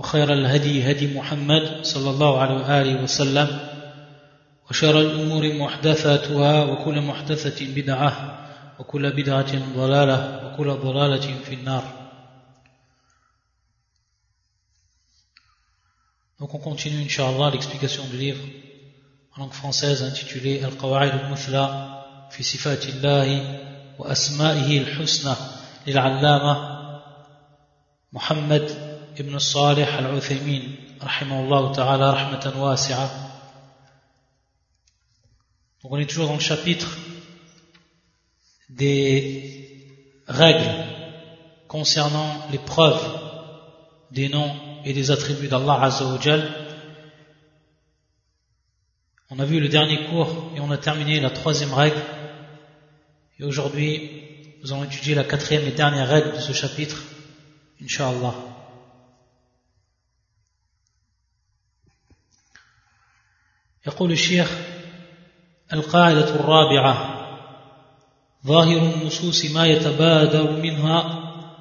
وخير الهدي هدي محمد صلى الله عليه وآله وسلم وشر الأمور محدثاتها وكل محدثة بدعة وكل بدعة ضلالة وكل ضلالة في النار Donc on continue, Inch'Allah, l'explication du livre en langue française intitulé Al-Qawa'id al-Muthla fi sifatillahi wa asma'ihi al-husna lil-allama Muhammad ibn Salih al-Uthaymin rahimahullah ta'ala rahmatan wasi'a Donc on est toujours dans le chapitre des règles concernant les preuves des noms et des attributs d'Allah Azza wa Jal. On a vu le dernier cours et on a terminé la troisième règle. Et aujourd'hui, nous allons étudier la quatrième et dernière règle de ce chapitre, Inch'Allah. يقول الشيخ القاعدة الرابعة ظاهر النصوص ما يتبادر منها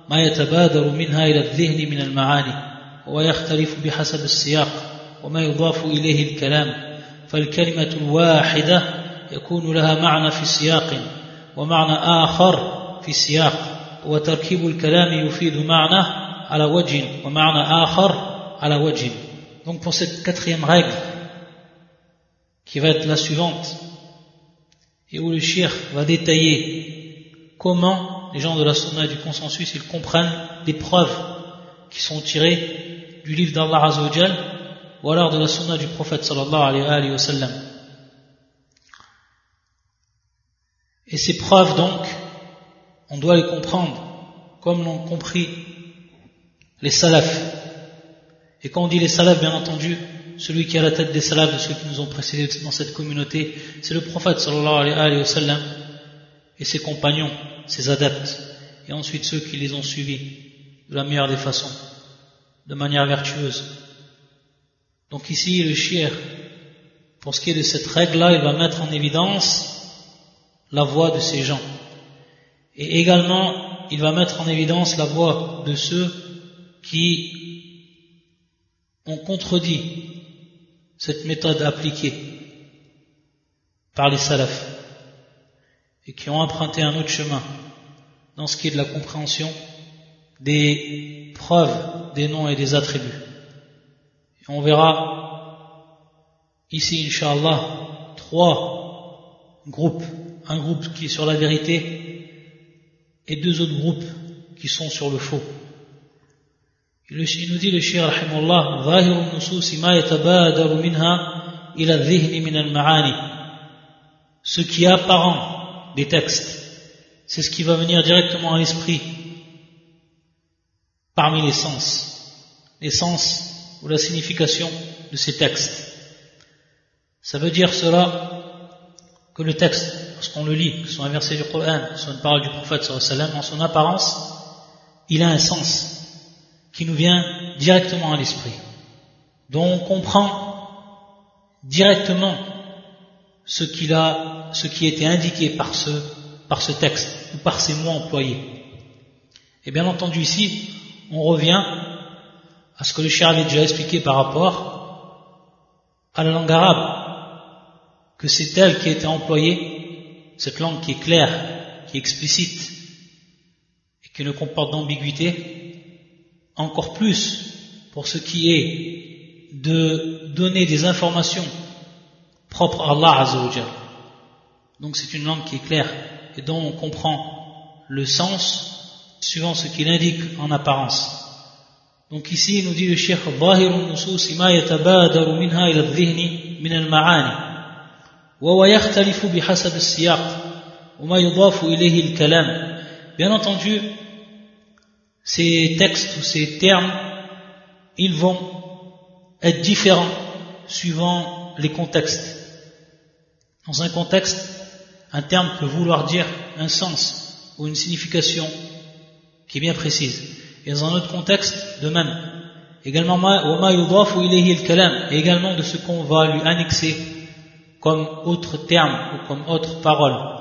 ما يتبادر منها إلى الذهن من المعاني ويختلف بحسب السياق وما يضاف إليه الكلام فالكلمة الواحدة يكون لها معنى في سياق ومعنى آخر في سياق وتركيب الكلام يفيد معنى على وجه ومعنى آخر على وجه. Donc pour cette quatrième règle, qui va être la suivante, et où le shir va détailler comment les gens de la sunna et du consensus ils comprennent les preuves qui sont tirées du livre d'Allah Azzawajal ou alors de la sunna du prophète sallallahu alayhi wa sallam. Et ces preuves donc, on doit les comprendre comme l'ont compris les salafs. Et quand on dit les salafs, bien entendu, celui qui à la tête des salafs, de ceux qui nous ont précédés dans cette communauté, c'est le prophète sallallahu alayhi wa sallam et ses compagnons, ses adeptes, et ensuite ceux qui les ont suivis de la meilleure des façons, de manière vertueuse. Donc ici, le shir, pour ce qui est de cette règle-là, il va mettre en évidence la voix de ces gens. Et également, il va mettre en évidence la voix de ceux qui ont contredit cette méthode appliquée par les salafs et qui ont emprunté un autre chemin dans ce qui est de la compréhension des preuves des noms et des attributs. On verra ici, Inch'Allah, trois groupes. Un groupe qui est sur la vérité et deux autres groupes qui sont sur le faux. Il nous dit le shir rahimahullah ظاهر النصوص ما يتبادر منها إلى الذهن من المعاني ce qui est apparent des textes c'est ce qui va venir directement à l'esprit parmi les sens les sens ou la signification de ces textes ça veut dire cela que le texte lorsqu'on le lit que ce soit un verset du Coran que ce soit une parole du prophète sallallahu alayhi wa sallam en son apparence il a un sens qui nous vient directement à l'esprit, dont on comprend directement ce, qu'il a, ce qui était indiqué par ce, par ce texte ou par ces mots employés. Et bien entendu ici, on revient à ce que le cher avait déjà expliqué par rapport à la langue arabe, que c'est elle qui a été employée, cette langue qui est claire, qui est explicite et qui ne comporte d'ambiguïté, encore plus pour ce qui est de donner des informations propres à Allah Azzawajal. Donc c'est une langue qui est claire et dont on comprend le sens suivant ce qu'il indique en apparence. Donc ici il nous dit le Cheikh ظاهر النصوص ما يتبادر منها إلى الذهن من المعاني وهو يختلف بحسب السياق وما يضاف إليه الكلام Bien entendu, ces textes ou ces termes, ils vont être différents suivant les contextes. Dans un contexte, un terme peut vouloir dire un sens ou une signification qui est bien précise. Et dans un autre contexte, de même. Également, et également de ce qu'on va lui annexer comme autre terme ou comme autre parole.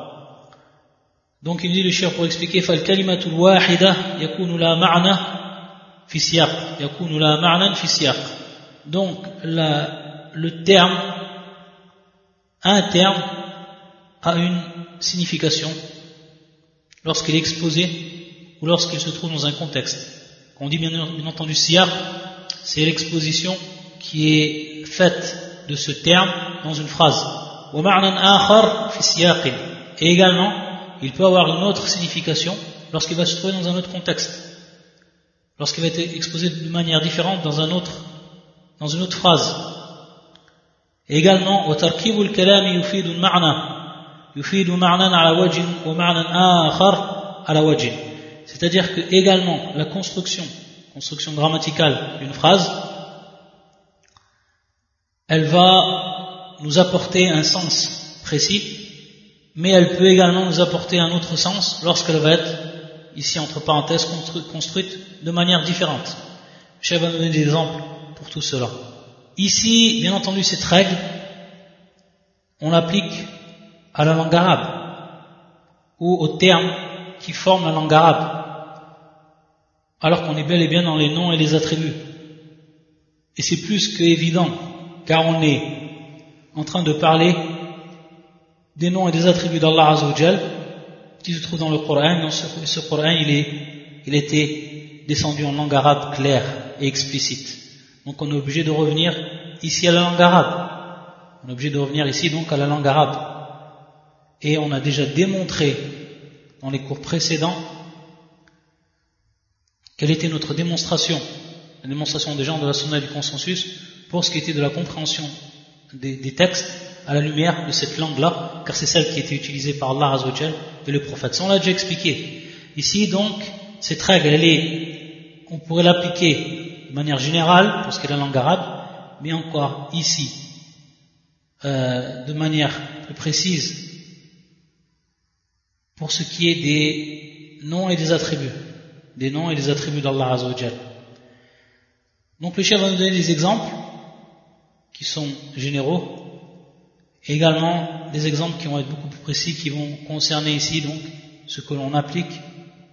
Donc il dit le cher pour expliquer فالكلمة الواحدة يكون لا معنى في سياق يكون لا معنى في سياق donc la, le terme un terme a une signification lorsqu'il est exposé ou lorsqu'il se trouve dans un contexte. Quand on dit bien, entendu siyaq, c'est l'exposition qui est faite de ce terme dans une phrase. Et également, il peut avoir une autre signification lorsqu'il va se trouver dans un autre contexte. Lorsqu'il va être exposé de manière différente dans un autre, dans une autre phrase. Et également, c'est-à-dire que également la construction, construction grammaticale d'une phrase, elle va nous apporter un sens précis, mais elle peut également nous apporter un autre sens lorsqu'elle va être, ici entre parenthèses, construite de manière différente. Je vais donner des exemples pour tout cela. Ici, bien entendu, cette règle, on l'applique à la langue arabe ou aux termes qui forment la langue arabe, alors qu'on est bel et bien dans les noms et les attributs. Et c'est plus qu'évident, car on est en train de parler des noms et des attributs d'Allah Azzawajal qui se trouvent dans le Coran. Dans ce, ce Coran, il, est, il était descendu en langue arabe claire et explicite. Donc on est obligé de revenir ici à la langue arabe. On est obligé de revenir ici donc à la langue arabe. Et on a déjà démontré dans les cours précédents quelle était notre démonstration, la démonstration des gens de la sunna du consensus pour ce qui était de la compréhension des, textes à la lumière de cette langue-là, car c'est celle qui était utilisée par Allah Azzawajal et le prophète. Ça, on l'a déjà expliqué. Ici, donc, cette règle, elle est, on pourrait l'appliquer de manière générale pour ce qui est la langue arabe, mais encore ici, euh, de manière plus précise, pour ce qui est des noms et des attributs, des noms et des attributs d'Allah Azzawajal. Donc le chef va nous donner des exemples qui sont généraux, et également des exemples qui vont être beaucoup plus précis, qui vont concerner ici donc ce que l'on applique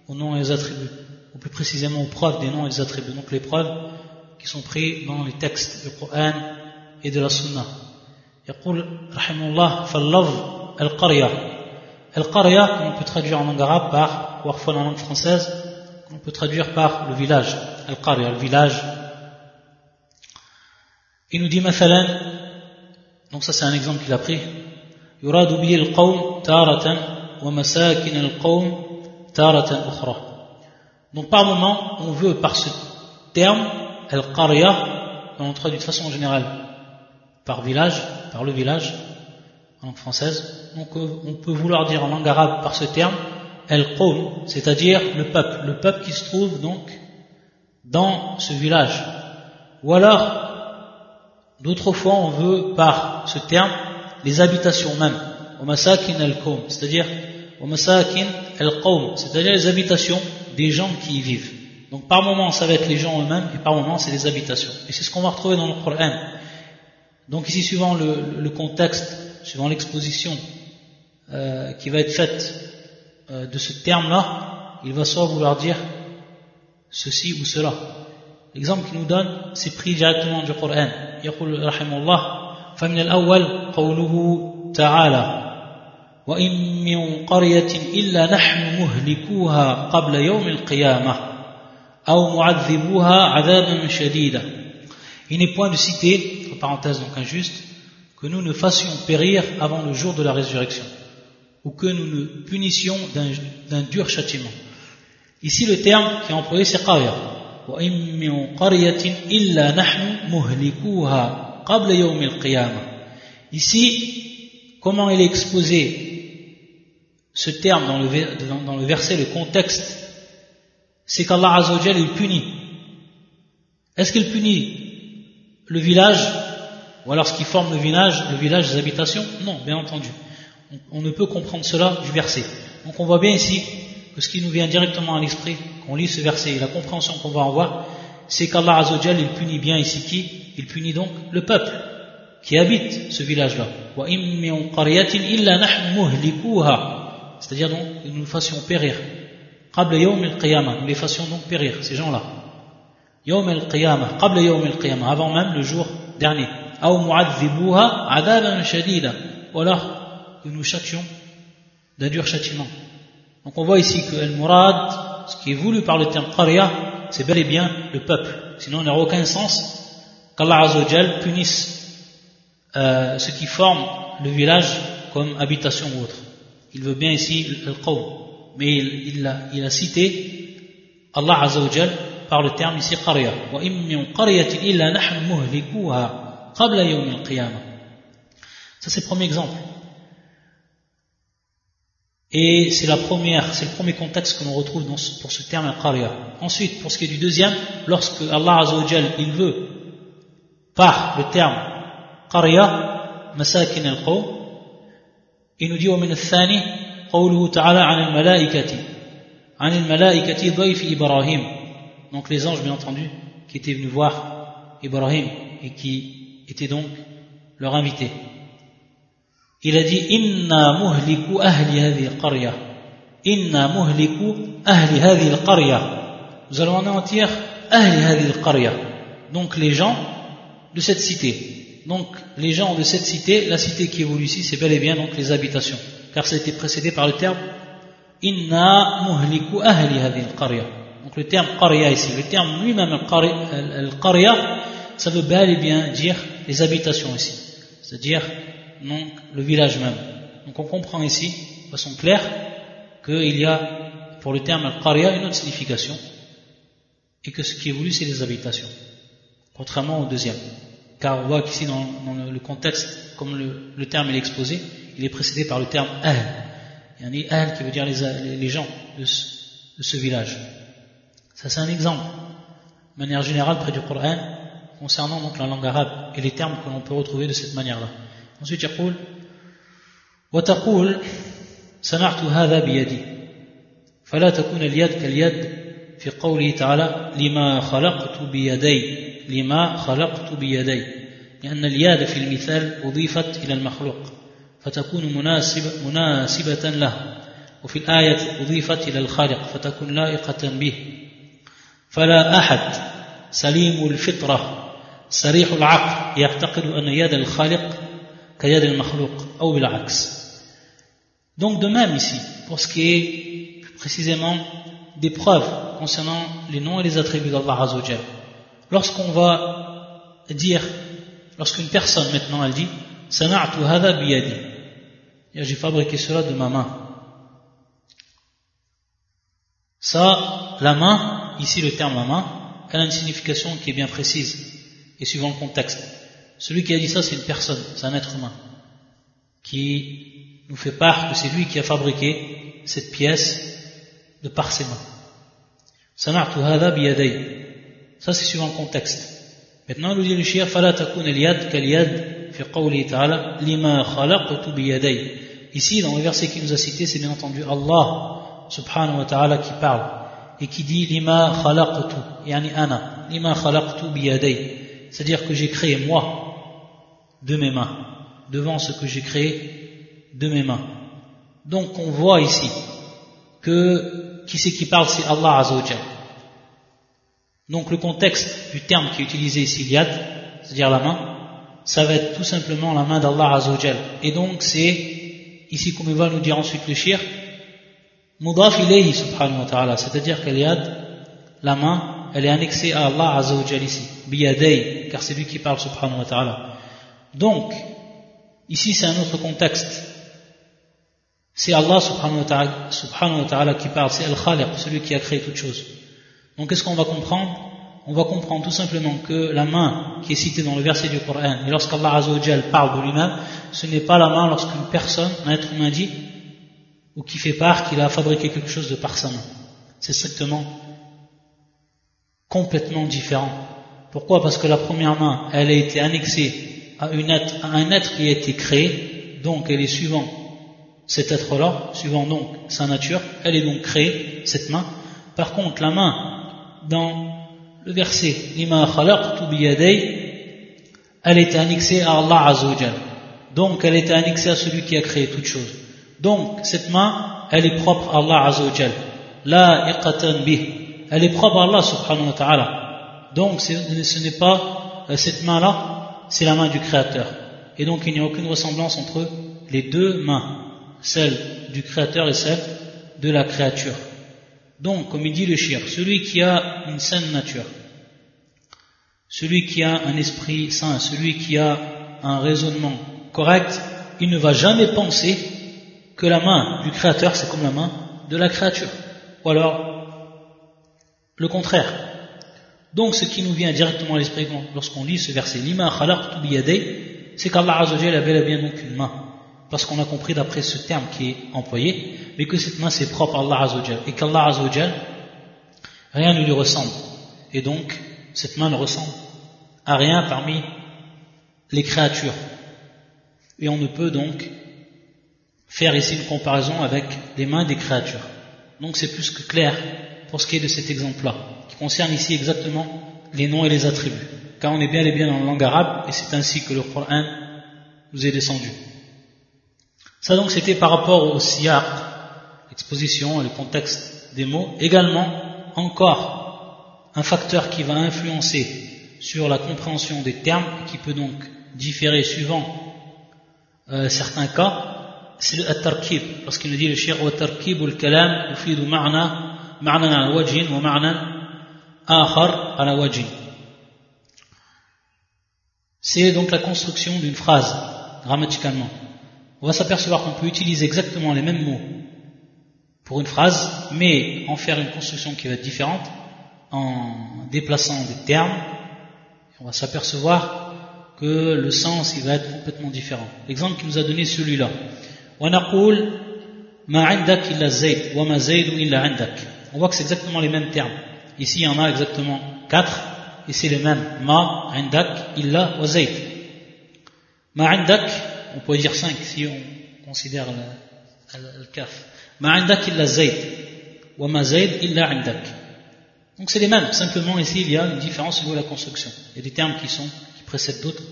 aux noms et aux attributs, ou plus précisément aux preuves des noms et des attributs. Donc les preuves qui sont prises dans les textes du Coran et de la Sunna. يقول رحمه الله فاللفظ القرية Al-Qarya, on peut traduire en langue arabe par, ou parfois en langue française, on peut traduire par le village. Al-Qarya, le village. Il nous dit, مثلا, donc ça c'est un exemple qu'il a pris, يراد به القوم تارة ومساكن القوم تارة أخرى. Donc par moment, on veut par ce terme, Al-Qarya, on traduit de façon générale par village, par le village, en langue française. Donc on peut vouloir dire en langue arabe par ce terme El-Qawm, c'est-à-dire le peuple, le peuple qui se trouve donc dans ce village. Ou alors, d'autres fois on veut par ce terme les habitations même, c'est-à-dire c'est-à-dire les habitations des gens qui y vivent. Donc par moments ça va être les gens eux-mêmes et par moments c'est les habitations. Et c'est ce qu'on va retrouver dans le Coran. Donc ici suivant le, le contexte suivant l'exposition euh, qui va être faite euh, de ce terme-là, il va soit vouloir dire ceci ou cela. L'exemple qu'il nous donne, c'est pris directement du Coran. يقول رحمه الله فمن الأول قوله تعالى وإن من قرية إلا نحن مهلكوها قبل يوم القيامة أو معذبوها عذابا شديدا Il n'est point de citer, entre parenthèses donc injuste, que nous ne fassions périr avant le jour de la résurrection, ou que nous ne punissions d'un dur châtiment. Ici, le terme qui est employé, c'est qarya. Ici, comment il est exposé ce terme dans le, dans le verset, le contexte, c'est qu'Allah Azzawajal il punit. Est-ce qu'il punit le village Ou alors ce qui forme le village, le village des habitations? Non, bien entendu. On, ne peut comprendre cela du verset. Donc on voit bien ici que ce qui nous vient directement à l'esprit, qu'on lit ce verset et la compréhension qu'on va avoir, c'est qu'Allah Azzawajal, il punit bien ici qui? Il punit donc le peuple qui habite ce village-là. C'est-à-dire donc nous fassions périr. Nous les fassions donc périr, ces gens-là. Avant même le jour dernier. Ou alors que nous châtions d'un dur châtiment. Donc on voit ici que Al-Murad, ce qui est voulu par le terme Qariya, c'est bel et bien le peuple. Sinon, il n'aurait aucun sens qu'Allah Azzawajal punisse euh, ce qui forme le village comme habitation ou autre. Il veut bien ici le qawm. Mais il, il, a, cité Allah Azzawajal par le terme ici qariya. Ça c'est le premier exemple. Et c'est la première, c'est le premier contexte que l'on retrouve dans pour ce terme al-qariya. Ensuite, pour ce qui est du deuxième, lorsque Allah Azzawajal, il veut, par le terme qariya, masakin al-qawm, il nous dit ومن الثاني قوله تعالى عن الملائكة عن الملائكة ضيف إبراهيم donc les anges bien entendu qui étaient venus voir Ibrahim et qui étaient donc leur invités il a dit inna muhliku ahli hadhihi al-qarya. Inna muhliku ahli hadhihi al-qarya. Nous allons anéantir ahli hadhihi al-qarya. Donc les gens de cette cité. Donc les gens de cette cité la cité qui évolue ici c'est bel et bien donc les habitations. Car ça a été précédé par le terme inna muhliku ahli hadhihi al-qarya. Donc le terme qarya ici le terme lui-même al-qarya ça veut bel et bien dire les habitations ici. C'est-à-dire donc le village même. Donc on comprend ici, de façon claire, qu'il y a pour le terme al-qarya une autre signification, et que ce qui est voulu c'est les habitations, contrairement au deuxième. Car on voit qu'ici dans, le, contexte, comme le, terme est exposé, il est précédé par le terme ahl. Il y a ahl qui veut dire les, gens de ce, village. Ça c'est un exemple, de manière générale près du Coran, concernant donc la langue arabe et les termes que l'on peut retrouver de cette manière-là. Ensuite يقول وتقول صنعت هذا بيدي. فلا تكون اليد كاليد في قوله تعالى لما خلقت بيدي لما خلقت بيدي. لأن اليد في المثال أضيفت إلى المخلوق فتكون مناسبة, مناسبة له. وفي الآية أضيفت إلى الخالق فتكون لائقة به. فلا أحد سليم الفطرة سريح العقل يعتقد أن يد الخالق Donc de même ici, pour ce qui est précisément des preuves concernant les noms et les attributs d'Allah Azzawajal. Lorsqu'on va dire, lorsqu'une personne maintenant elle dit, biyadi, j'ai fabriqué cela de ma main. Ça, la main, ici le terme la main, elle a une signification qui est bien précise et suivant le contexte. Celui qui a dit ça, c'est une personne, c'est un être humain, qui nous fait part que c'est lui qui a fabriqué cette pièce de par ses mains. Ça, c'est suivant le contexte. Maintenant, nous dit le shir, Ici, dans le verset qu'il nous a cité, c'est bien entendu Allah, subhanahu wa ta'ala, qui parle, et qui dit, lima khalaqtu, yani ana, lima khalaqtu biyaday c'est-à-dire que j'ai créé moi de mes mains, devant ce que j'ai créé de mes mains. Donc on voit ici que qui c'est qui parle, c'est Allah Azzawajal. Donc le contexte du terme qui est utilisé ici, yad, c'est-à-dire la main, ça va être tout simplement la main d'Allah Azzawajal. Et donc c'est, ici comme il va nous dire ensuite le shir, mudaf ilayhi subhanahu wa ta'ala, c'est-à-dire que yad, la main, elle est annexée à Allah Azzawajal ici, biyadei, car c'est lui qui parle subhanahu wa ta'ala. Donc, ici c'est un autre contexte. C'est Allah subhanahu wa ta'ala qui parle, c'est Al-Khaliq, celui qui a créé toutes choses. Donc qu'est-ce qu'on va comprendre? On va comprendre tout simplement que la main qui est citée dans le verset du Coran, et lorsqu'Allah Azzawajal parle de lui-même, ce n'est pas la main lorsqu'une personne, un être humain dit, ou qui fait part qu'il a fabriqué quelque chose de par sa main. C'est strictement complètement différent. Pourquoi? Parce que la première main, elle a été annexée à, un être qui a été créé, donc elle est suivant cet être-là, suivant donc sa nature, elle est donc créée, cette main. Par contre, la main, dans le verset Lima elle était annexée à Allah Azzawajal. Donc, elle était annexée à celui qui a créé toutes choses. Donc, cette main, elle est propre à Allah Azzawajal. La iqatan bih. Elle est propre à Allah subhanahu wa ta'ala. Donc, ce n'est pas euh, cette main-là, c'est la main du Créateur. Et donc, il n'y a aucune ressemblance entre les deux mains celle du Créateur et celle de la créature. Donc, comme il dit le shir, celui qui a une saine nature, celui qui a un esprit sain, celui qui a un raisonnement correct, il ne va jamais penser que la main du Créateur, c'est comme la main de la créature. Ou alors, le contraire. Donc, ce qui nous vient directement à l'esprit lorsqu'on lit ce verset, Lima c'est qu'Allah Azzawajal avait bien donc une main parce qu'on a compris d'après ce terme qui est employé, mais que cette main c'est propre à Allah Azzawajal, et qu'Allah Azzawajal, rien ne lui ressemble. Et donc, cette main ne ressemble à rien parmi les créatures. Et on ne peut donc faire ici une comparaison avec les mains des créatures. Donc c'est plus que clair pour ce qui est de cet exemple-là, qui concerne ici exactement les noms et les attributs. Car on est bien et bien dans la langue arabe, et c'est ainsi que le Coran nous est descendu. Ça donc c'était par rapport au siyaq, l'exposition et le contexte des mots. Également, encore un facteur qui va influencer sur la compréhension des termes, qui peut donc différer suivant euh, certains cas, c'est le tarkib parce qu'il nous dit le shir wa tarkib al kalam ma'na C'est donc la construction d'une phrase, grammaticalement on va s'apercevoir qu'on peut utiliser exactement les mêmes mots pour une phrase, mais en faire une construction qui va être différente, en déplaçant des termes, on va s'apercevoir que le sens va être complètement différent. L'exemple qu'il nous a donné celui-là. On voit que c'est exactement les mêmes termes. Ici, il y en a exactement quatre, et c'est les mêmes. Ma, indak, illa, wa zayd. Ma indak, on pourrait dire 5 si on considère le, kaf. Ma'indak illa zayd, wa ma zayd illa indak. Donc c'est les mêmes, simplement ici il y a une différence au niveau de la construction. Il y a des termes qui sont qui précèdent d'autres,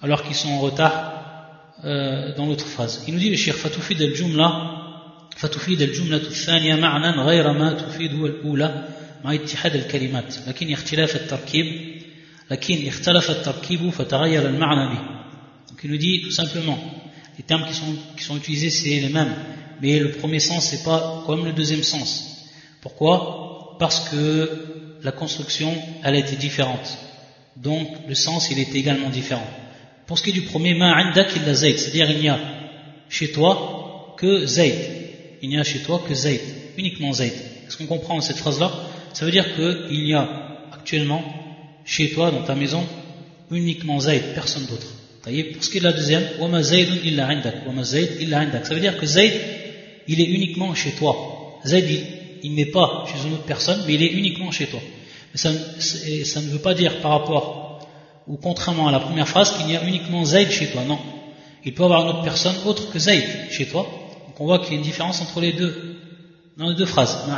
alors qu'ils sont en retard euh, dans l'autre phrase. Il nous dit le shir fatufid al-jumla فتفيد الجملة الثانية معنى غير ما تفيده الأولى مع اتحاد الكلمات لكن اختلاف التركيب لكن اختلف التركيب فتغير المعنى به il nous dit tout simplement, les termes qui sont, qui sont utilisés, c'est les mêmes. Mais le premier sens, c'est pas comme le deuxième sens. Pourquoi Parce que la construction, elle a été différente. Donc, le sens, il est également différent. Pour ce qui est du premier, ma'indak illa zayd, c'est-à-dire il n'y a chez toi que zayd. Il n'y a chez toi que zayd, uniquement zayd. Est-ce qu'on comprend cette phrase-là? Ça veut dire qu'il y a actuellement chez toi, dans ta maison, uniquement zayd, personne d'autre. Pour ce qui est de la deuxième, Ça veut dire que Zayd, il est uniquement chez toi. Zayd, il, n'est pas chez une autre personne, mais il est uniquement chez toi. ça, ça ne veut pas dire par rapport, ou contrairement à la première phrase, qu'il y a uniquement Zayd chez toi. Non. Il peut y avoir une autre personne autre que Zayd chez toi. Donc on voit qu'il y a une différence entre les deux, dans les deux phrases. Donc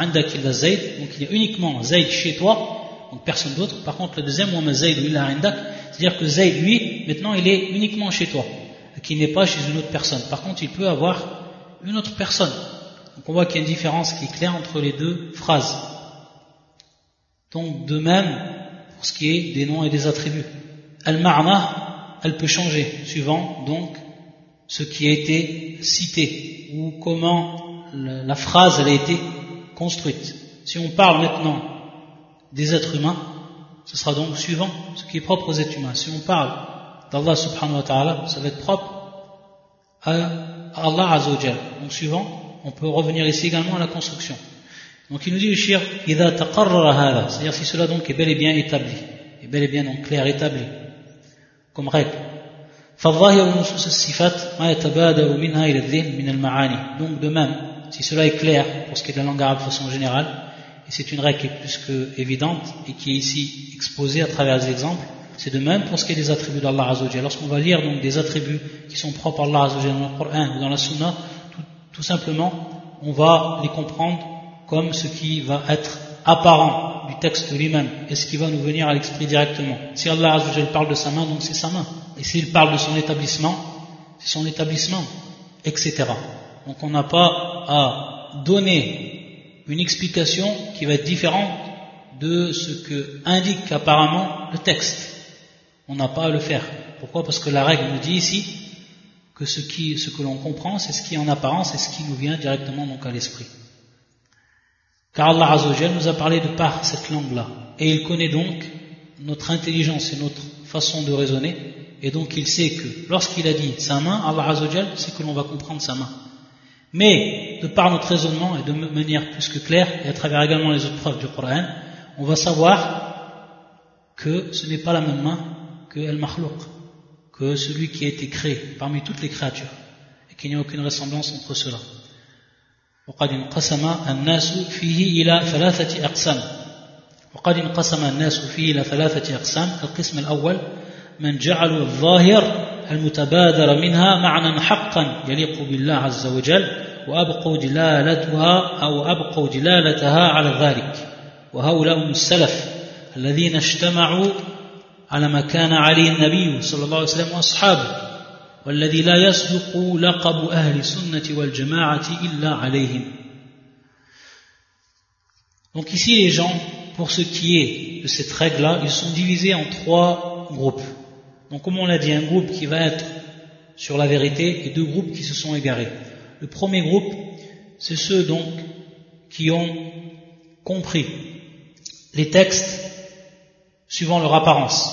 il y a uniquement Zayd chez toi, donc personne d'autre. Par contre, le deuxième, c'est-à-dire que Zayd, lui, maintenant, il est uniquement chez toi, qui n'est pas chez une autre personne. Par contre, il peut avoir une autre personne. Donc on voit qu'il y a une différence qui est claire entre les deux phrases. Donc de même, pour ce qui est des noms et des attributs. Al-ma'na, elle peut changer, suivant donc ce qui a été cité, ou comment la phrase a été construite. Si on parle maintenant des êtres humains, ce sera donc suivant ce qui est propre aux êtres humains. Si on parle d'Allah subhanahu wa ta'ala, ça va être propre à Allah azawajal. Donc suivant, on peut revenir ici également à la construction. Donc il nous dit le shir, c'est-à-dire si cela donc est bel et bien établi, est bel et bien donc clair, établi, comme règle. Donc de même, si cela est clair pour ce qui est de la langue arabe de façon générale, et c'est une règle qui est plus que évidente et qui est ici exposée à travers des exemples, C'est de même pour ce qui est des attributs d'Allah Azzawajal. Lorsqu'on va lire donc des attributs qui sont propres à Allah Azzawajal dans le Coran ou dans la Sunna, tout, simplement, on va les comprendre comme ce qui va être apparent du texte lui-même et ce qui va nous venir à l'esprit directement. Si Allah Azzawajal parle de sa main, donc c'est sa main. Et s'il parle de son établissement, c'est son établissement, etc. Donc on n'a pas à donner une explication qui va être différente de ce que indique apparemment le texte. On n'a pas à le faire. Pourquoi? Parce que la règle nous dit ici que ce, que l'on comprend, c'est ce qui est en apparence et ce qui nous vient directement donc à l'esprit. Car Allah Azzawajal nous a parlé de par cette langue-là. Et il connaît donc notre intelligence et notre façon de raisonner. Et donc il sait que lorsqu'il a dit sa main, Allah Azzawajal, c'est que l'on va comprendre sa main. Mais, de par notre raisonnement et de manière plus que claire, et à travers également les autres preuves du Coran, on va savoir que ce n'est pas la même main que El Mahlouk, que celui qui a été créé parmi toutes les créatures, et qu'il n'y a aucune ressemblance entre cela. وقد انقسم الناس فيه إلى ثلاثة أقسام وقد انقسم الناس فيه إلى ثلاثة أقسام القسم الأول من جعلوا الظاهر المتبادر منها معنى حقا يليق بالله عز وجل وأبقوا دلالتها أو أبقوا دلالتها على ذلك وهؤلاء هم السلف الذين اجتمعوا على ما كان عليه النبي صلى الله عليه وسلم وأصحابه والذي لا يصدق لقب أهل السنة والجماعة إلا عليهم Donc ici les gens, pour ce qui est de cette règle-là, ils sont divisés en trois groupes. Donc comme on l'a dit, un groupe qui va être sur la vérité et deux groupes qui se sont égarés. Le premier groupe, c'est ceux donc qui ont compris les textes suivant leur apparence,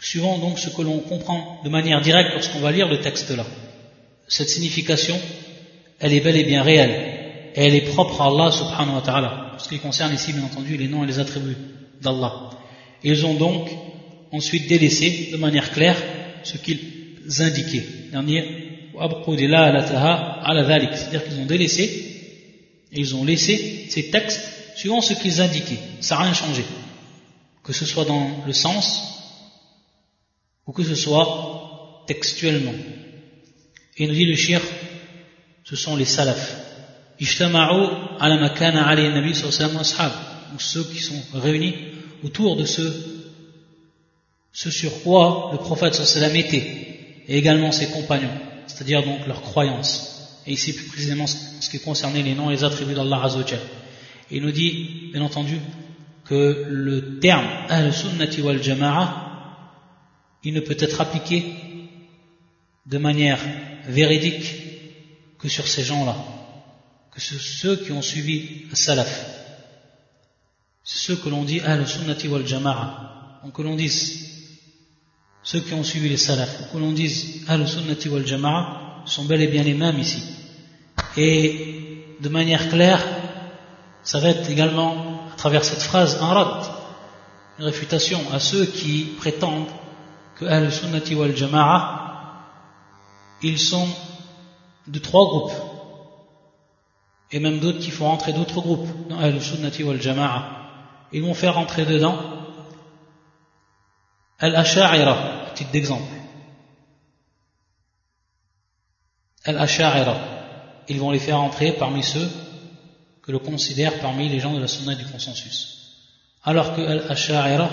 suivant donc ce que l'on comprend de manière directe lorsqu'on va lire le texte là. Cette signification, elle est bel et bien réelle, et elle est propre à Allah subhanahu wa ta'ala, ce qui concerne ici bien entendu les noms et les attributs d'Allah. Ils ont donc ensuite délaissé de manière claire ce qu'ils indiquaient. C'est-à-dire qu'ils ont délaissé et ils ont laissé ces textes suivant ce qu'ils indiquaient. Ça n'a rien changé. Que ce soit dans le sens ou que ce soit textuellement. Et nous dit le shir, ce sont les salafs. Donc ceux qui sont réunis autour de ce, ce sur quoi le prophète sallam était, et également ses compagnons, c'est-à-dire donc leur croyance. Et ici plus précisément ce qui concernait les noms et les attributs d'Allah Azzawajal. Il nous dit, bien entendu, que le terme Ahl-Sunnati wal Jama'a, il ne peut être appliqué de manière véridique que sur ces gens-là, que sur ceux qui ont suivi Salaf. C'est ceux que l'on dit Ahl-Sunnati wal Jama'a. Donc que l'on dise ceux qui ont suivi les Salaf, que l'on dise Ahl-Sunnati wal Jama'a, sont bel et bien les mêmes ici. Et de manière claire, ça va être également, à travers cette phrase, un rad, une réfutation à ceux qui prétendent que Al-Sunnati wal Jama'a, ils sont de trois groupes. Et même d'autres qui font rentrer d'autres groupes dans Al-Sunnati wal Jama'a. Ils vont faire rentrer dedans Al-Asha'ira, titre d'exemple. Al-Asha'ira. Ils vont les faire entrer parmi ceux que le considère parmi les gens de la sunna du consensus. Alors que Al-Ash'arira,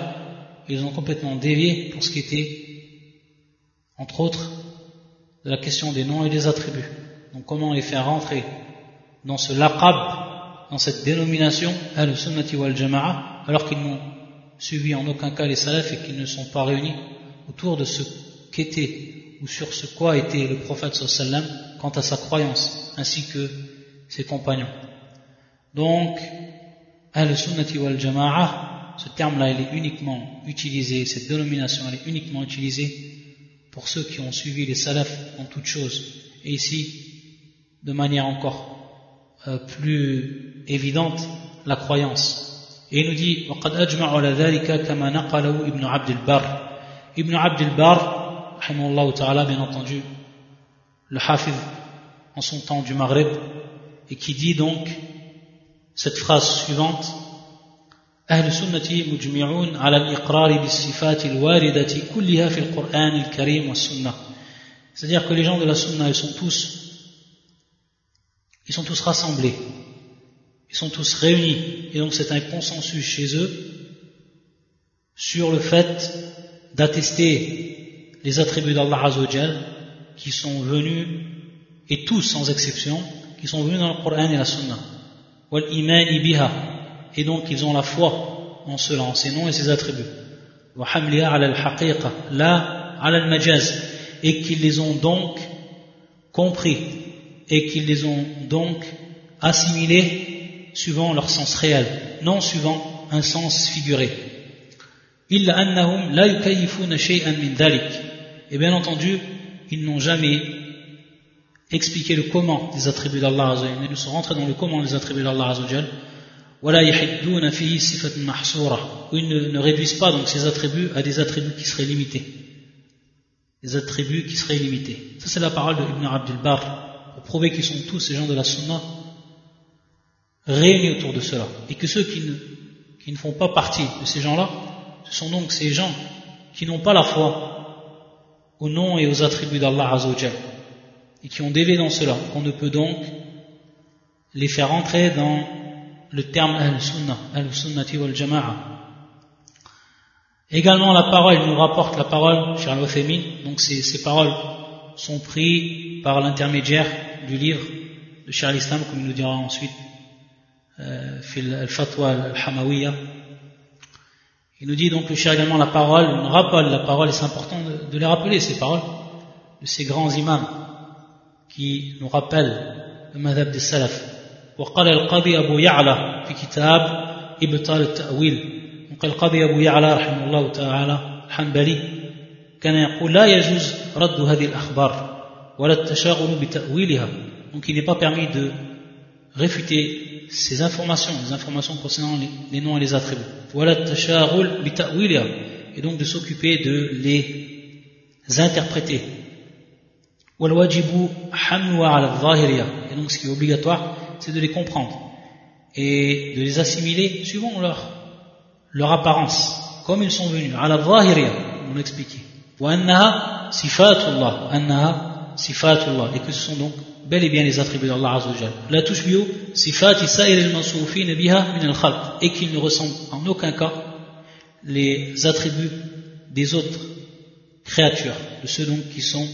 ils ont complètement dévié pour ce qui était, entre autres, de la question des noms et des attributs. Donc comment les faire rentrer dans ce laqab, dans cette dénomination, Al-Sunnati wal-Jama'a, alors qu'ils n'ont suivi en aucun cas les salafs et qu'ils ne sont pas réunis autour de ce qu'était ou sur ce quoi était le prophète sallam quant à sa croyance, ainsi que ses compagnons. Donc, Al-Sunnati wal Jama'a, ce terme-là, il est uniquement utilisé, cette dénomination, elle est uniquement utilisée pour ceux qui ont suivi les salafs en toutes choses. Et ici, de manière encore euh, plus évidente, la croyance. Et il nous dit, وَقَدْ أَجْمَعُ عَلَى ذَلِكَ كَمَا نَقَلَهُ Ibn Abd al-Bar. Ibn Abd al-Bar, ta'ala, bien entendu, le hafiz en son temps du Maghreb, et qui dit donc, cette phrase suivante أهل السنة مجمعون على الإقرار بالصفات الواردة كلها في القرآن الكريم والسنة C'est-à-dire que les gens de la sunna, ils sont tous, ils sont tous rassemblés, ils sont tous réunis, et donc c'est un consensus chez eux sur le fait d'attester les attributs d'Allah Azzawajal qui sont venus, et tous sans exception, qui sont venus dans le Coran et la Sunna. Et donc ils ont la foi en cela, en ses noms et ses attributs. Et qu'ils les ont donc compris et qu'ils les ont donc assimilés suivant leur sens réel, non suivant un sens figuré. Et bien entendu, ils n'ont jamais expliqué le comment des attributs d'Allah Ils ne sont rentrés dans le comment des attributs d'Allah ou ils ne, réduisent pas donc ces attributs à des attributs qui seraient limités. Des attributs qui seraient limités. Ça c'est la parole de Ibn Abdul pour prouver qu'ils sont tous ces gens de la Sunna réunis autour de cela. Et que ceux qui ne, qui ne font pas partie de ces gens-là, ce sont donc ces gens qui n'ont pas la foi au nom et aux attributs d'Allah Azzawajal et qui ont dévié dans cela, qu'on ne peut donc les faire entrer dans le terme al-sunnah, al-sunnati wal-jama'a. Également la parole, nous rapporte la parole, cher al donc ces, ces paroles sont prises par l'intermédiaire du livre de Cheikh al-Islam, comme il nous dira ensuite, euh, al-fatwa al-hamawiyya. Il nous dit donc le Cheikh également la parole, il nous rappelle la parole, et c'est important de, de les rappeler ces paroles, de ces grands imams qui nous rappellent le madhab des salafs. وقال القاضي أبو يعلى في كتاب إبطال التأويل وقال القاضي أبو يعلى رحمه الله تعالى الحنبلي كان يقول لا يجوز رد هذه الأخبار ولا التشاغل بتأويلها donc il n'est pas permis de réfuter ces informations, les informations concernant les, noms et les attributs. Voilà tasharul bita'wiliya. Et donc de s'occuper de les interpréter. Walwajibu al zahiriya. Et donc ce qui est obligatoire, c'est de les comprendre et de les assimiler suivant leur, leur apparence, comme ils sont venus. Ala zahiriya, on l'a l'expliquait. Wa annaha sifatullah. Annaha sifatullah, et que ce sont donc bel et bien les attributs d'Allah Azzawajal. La tushbihu sifati sa'ir al-mawsoufin biha min al-khalq, et qu'ils ne ressemblent en aucun cas les attributs des autres créatures, de ceux donc qui sont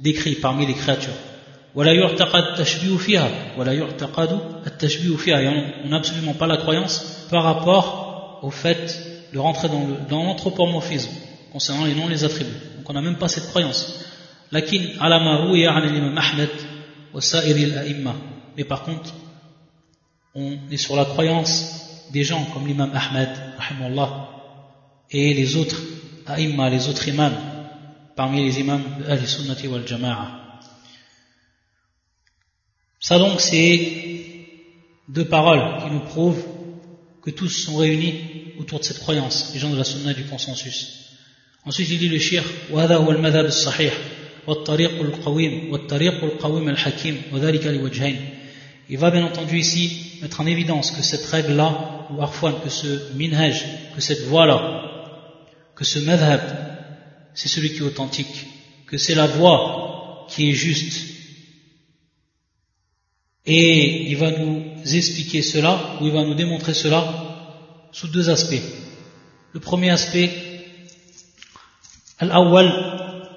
décrits parmi les créatures. ولا يعتقد التشبيه فيها ولا يعتقد التشبيه فيها on n'a absolument pas la croyance par rapport au fait de rentrer dans, le, dans l'anthropomorphisme concernant les noms et les attributs donc on n'a même pas cette croyance لكن على ما روي عن الإمام أحمد وسائر الأئمة mais par contre on est sur la croyance des gens comme l'imam Ahmed rahimahullah et les autres aïmma les autres imams parmi les imams de Ahl-Sunnati wal Jama'a Ça donc, c'est deux paroles qui nous prouvent que tous sont réunis autour de cette croyance, les gens de la sunna du consensus. Ensuite, il dit le shir, وهذا هو المذهب الصحيح والطريق القويم والطريق القويم الحكيم وذلك لوجهين. Il va bien entendu ici mettre en évidence que cette règle-là, ou arfouan, que ce minhaj, que cette voie-là, que ce madhab, c'est celui qui est authentique, que c'est la voie qui est juste, Et il va nous expliquer cela, ou il va nous démontrer cela, sous deux aspects. Le premier aspect, الأول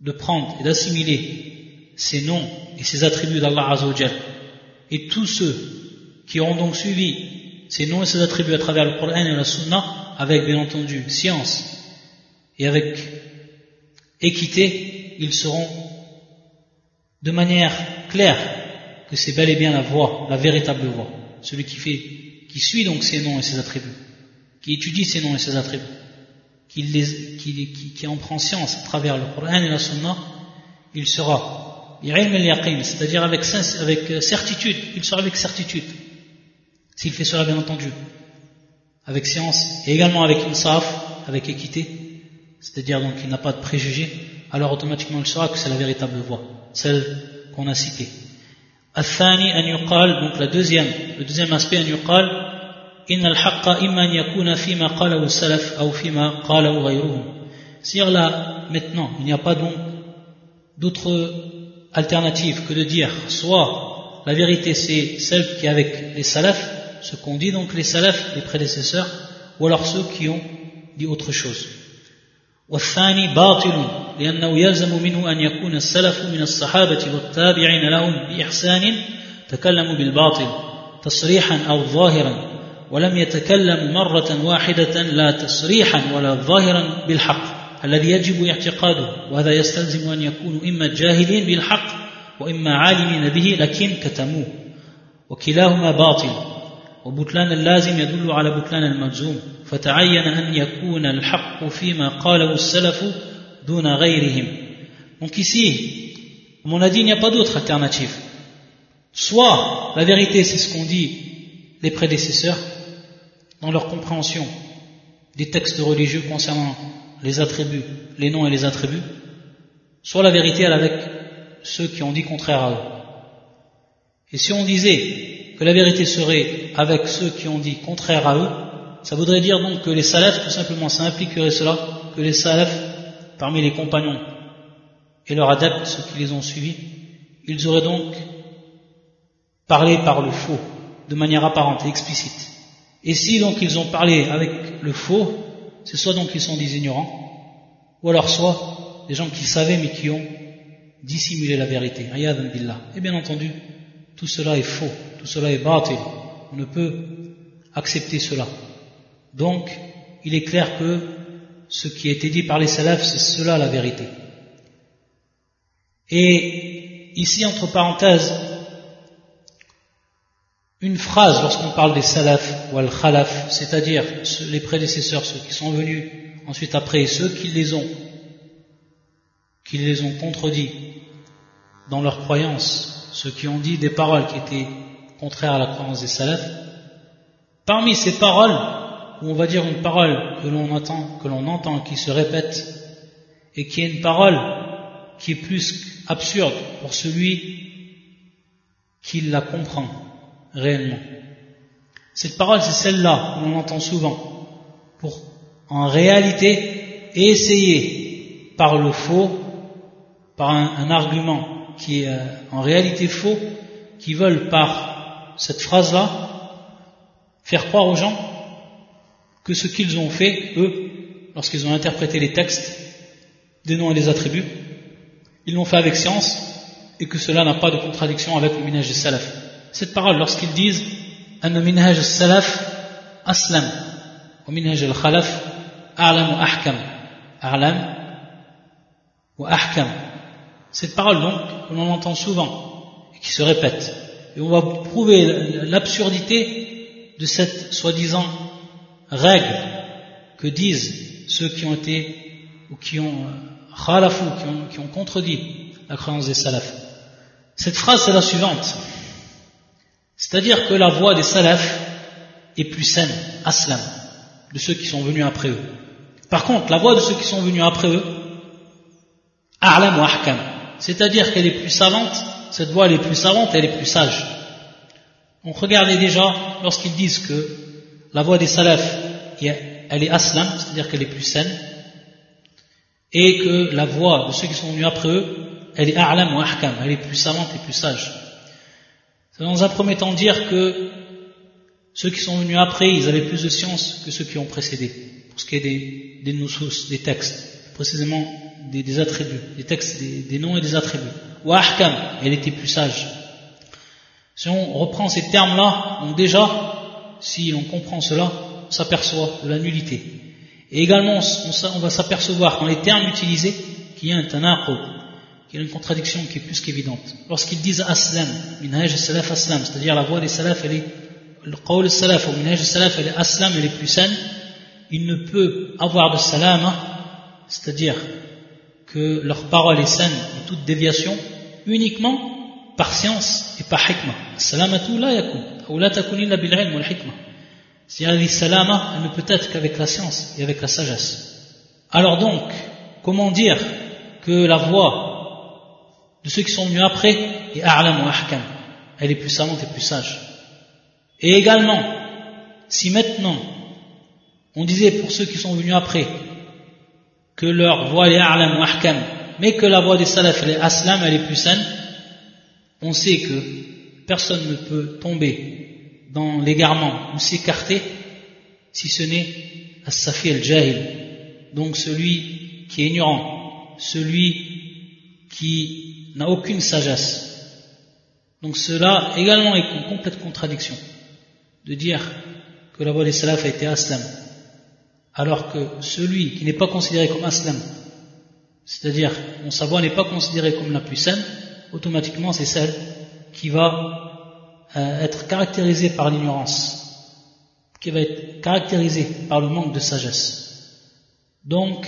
de prendre et d'assimiler ces noms et ces attributs d'Allah Azzawajal. Et tous ceux qui auront donc suivi ces noms et ces attributs à travers le Coran et la Sunna, avec bien entendu science et avec équité, ils seront de manière claire que c'est bel et bien la voie, la véritable voie, celui qui fait, qui suit donc ses noms et ses attributs, qui étudie ces noms et ces attributs, qui, en prend science à travers le Coran et la Sunna, il sera c'est-à-dire avec, euh, certitude, il sera avec certitude, s'il fait cela bien entendu, avec science et également avec insaf, avec équité, c'est-à-dire donc il n'a pas de préjugés, alors automatiquement il saura que c'est la véritable voie, celle qu'on a citée. donc la deuxième, le deuxième aspect, إن الحق إما أن يكون فيما قاله السلف أو فيما قاله غيرهم c'est-à-dire là maintenant il n'y a pas donc d'autre alternative que de dire soit la vérité c'est celle qui est avec les salafs ce qu'ont dit donc les salafs les prédécesseurs ou alors ceux qui ont dit autre chose والثاني باطل لأنه يلزم منه أن يكون السلف من الصحابة والتابعين لهم بإحسان تكلموا بالباطل تصريحا أو ظاهرا ولم يتكلموا مرة واحدة لا تصريحا ولا ظاهرا بالحق الذي يجب اعتقاده وهذا يستلزم أن يكونوا إما جاهلين بالحق وإما عالمين به لكن كتموه. وكلاهما باطل وبطلان اللازم يدل على بطلان الملزوم فتعين أن يكون الحق فيما قاله السلف دون غيرهم. Donc ici comme on a dit il n'y a pas d'autre alternative. Soit la vérité c'est ce qu'ont dit les prédécesseurs dans leur compréhension des textes religieux concernant les attributs, les noms et les attributs, soit la vérité avec ceux qui ont dit contraire à eux. Et si on disait que la vérité serait avec ceux qui ont dit contraire à eux, ça voudrait dire donc que les salafs, tout simplement, ça impliquerait cela, que les salafs, parmi les compagnons et leurs adeptes, ceux qui les ont suivis, ils auraient donc parlé par le faux, de manière apparente et explicite. Et si donc ils ont parlé avec le faux, c'est soit donc ils sont des ignorants, ou alors soit des gens qui savaient mais qui ont dissimulé la vérité. Et bien entendu, tout cela est faux, tout cela est bâti. On ne peut accepter cela. Donc, il est clair que ce qui a été dit par les salafs, c'est cela la vérité. Et ici, entre parenthèses, une phrase lorsqu'on parle des salafs ou al-khalaf, c'est-à-dire les prédécesseurs, ceux qui sont venus ensuite après, ceux qui les ont, qui les ont contredits dans leur croyance, ceux qui ont dit des paroles qui étaient contraires à la croyance des salafs, parmi ces paroles, ou on va dire une parole que l'on entend, que l'on entend, qui se répète, et qui est une parole qui est plus absurde pour celui qui la comprend réellement. Cette parole, c'est celle-là que l'on entend souvent, pour en réalité essayer par le faux, par un argument qui est euh, en réalité faux, qui veulent par cette phrase-là faire croire aux gens que ce qu'ils ont fait, eux, lorsqu'ils ont interprété les textes, des noms et des attributs, ils l'ont fait avec science et que cela n'a pas de contradiction avec le minage des salaf Cette parole, lorsqu'ils disent أن minhaj salaf aslam ومنهج الخلف أعلم وأحكم أعلم وأحكم cette parole donc, que l'on entend souvent et qui se répète. Et on va prouver l'absurdité de cette soi-disant règle que disent ceux qui ont été ou qui ont euh, khalafou, qui ont, qui ont contredit la croyance des salafs. Cette phrase c'est la suivante. C'est-à-dire que la voix des salafs est plus saine, aslam, de ceux qui sont venus après eux. Par contre, la voix de ceux qui sont venus après eux, a'lam ou ahkam, c'est-à-dire qu'elle est plus savante, cette voix elle est plus savante, elle est plus sage. On regardait déjà lorsqu'ils disent que la voix des salafs, elle est aslam, c'est-à-dire qu'elle est plus saine, et que la voix de ceux qui sont venus après eux, elle est a'lam ou ahkam, elle est plus savante et plus sage. Dans un premier temps dire que ceux qui sont venus après, ils avaient plus de science que ceux qui ont précédé, pour ce qui est des, des des textes, précisément des, attributs, des textes, des, noms et des attributs. Ou ahkam, elle était plus sage. Si on reprend ces termes-là, donc déjà, si on comprend cela, on s'aperçoit de la nullité. Et également, on, va s'apercevoir dans les termes utilisés qu'il y a un tanaqub, qu'il y a une contradiction qui est plus qu'évidente. Lorsqu'ils disent aslam, minhaj salaf aslam, c'est-à-dire la voix des salaf, elle est, le qawl salaf ou minhaj salaf, elle est aslam, elle est plus saine, il ne peut avoir de salama, c'est-à-dire que leur parole est saine de toute déviation, uniquement par science et par hikmah. Salamatu la yakun, ou la takun illa bil ilm wal hikmah. C'est-à-dire salama, elle ne peut être qu'avec la science et avec la sagesse. Alors donc, comment dire que la voix de ceux qui sont venus après est a'lam ou ahkam Elle est plus savante et plus sage. Et également, si maintenant on disait pour ceux qui sont venus après que leur voix est a'lam ou ahkam, mais que la voix des salaf est aslam, elle est plus saine, on sait que personne ne peut tomber dans l'égarement ou s'écarter si ce n'est as-safi al-jahil, donc celui qui est ignorant, celui qui n'a aucune sagesse. Donc cela également est une complète contradiction de dire que la voix des salaf a été aslam, alors que celui qui n'est pas considéré comme aslam, c'est-à-dire dont sa voix n'est pas considérée comme la plus saine, automatiquement c'est celle qui va euh, être caractérisée par l'ignorance, qui va être caractérisée par le manque de sagesse. Donc,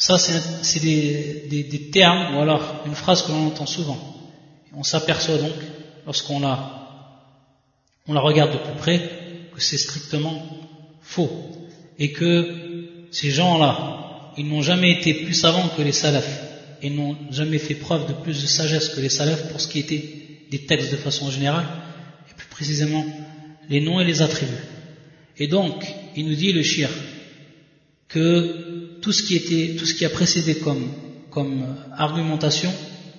ça c'est des, des, termes ou alors une phrase que l'on entend souvent. On s'aperçoit donc, lorsqu'on la, on la regarde de plus près, que c'est strictement faux et que ces gens-là, ils n'ont jamais été plus savants que les salafs et n'ont jamais fait preuve de plus de sagesse que les salafs pour ce qui était des textes de façon générale, et plus précisément les noms et les attributs. Et donc, il nous dit le shir que tout ce qui a précédé comme, argumentation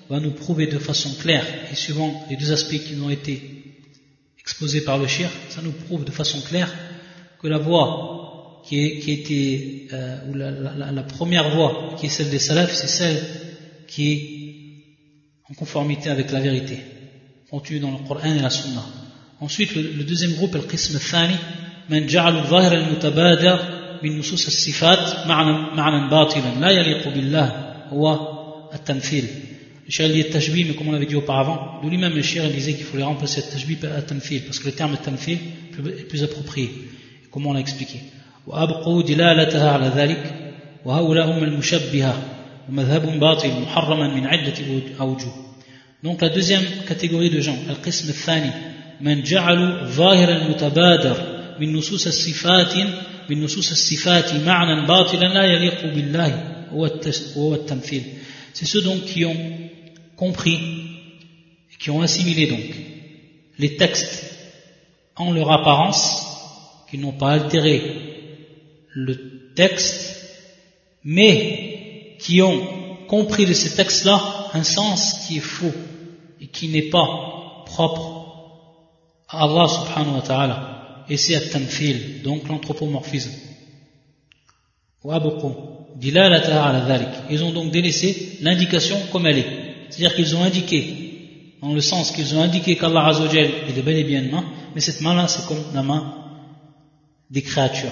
va nous prouver de façon claire et suivant les deux aspects qui nous ont été exposés par le shir, ça nous prouve de façon claire que la voie qui, est, qui euh, ou la, première voie qui est celle des salafs, c'est celle qui est en conformité avec la vérité contenue dans le Coran et la Sunna. Ensuite, le, deuxième groupe, le qism thani, man al من نصوص الصفات معنى معنى باطلا لا يليق بالله هو التمثيل. الشيخ اللي التشبيه كما أنا فيديو اوبارافون دو لي ميم الشيخ اللي زي كيفو لي رامبلاسي التشبيه بالتمثيل باسكو لو تيرم التمثيل بلوز ابروبري كما أنا اكسبليكي وأبقوا دلالتها على ذلك وهؤلاء هم المشبهة ومذهب باطل محرما من عدة أوجه. دونك لا دوزيام كاتيجوري دو جون القسم الثاني من جعلوا ظاهرا متبادر من نصوص الصفات من نصوص الصفات معنى باطلا لا يليق بالله هو التمثيل C'est ceux donc qui ont compris et qui ont assimilé donc les textes en leur apparence, qui n'ont pas altéré le texte, mais qui ont compris de ces textes-là un sens qui est faux et qui n'est pas propre à Allah subhanahu wa ta'ala. Et c'est at-tamfil, donc l'anthropomorphisme. Ils ont donc délaissé l'indication comme elle est. C'est-à-dire qu'ils ont indiqué, dans le sens qu'ils ont indiqué qu'Allah Azzawajal est de bel et bien main, mais cette main-là c'est comme la main des créatures.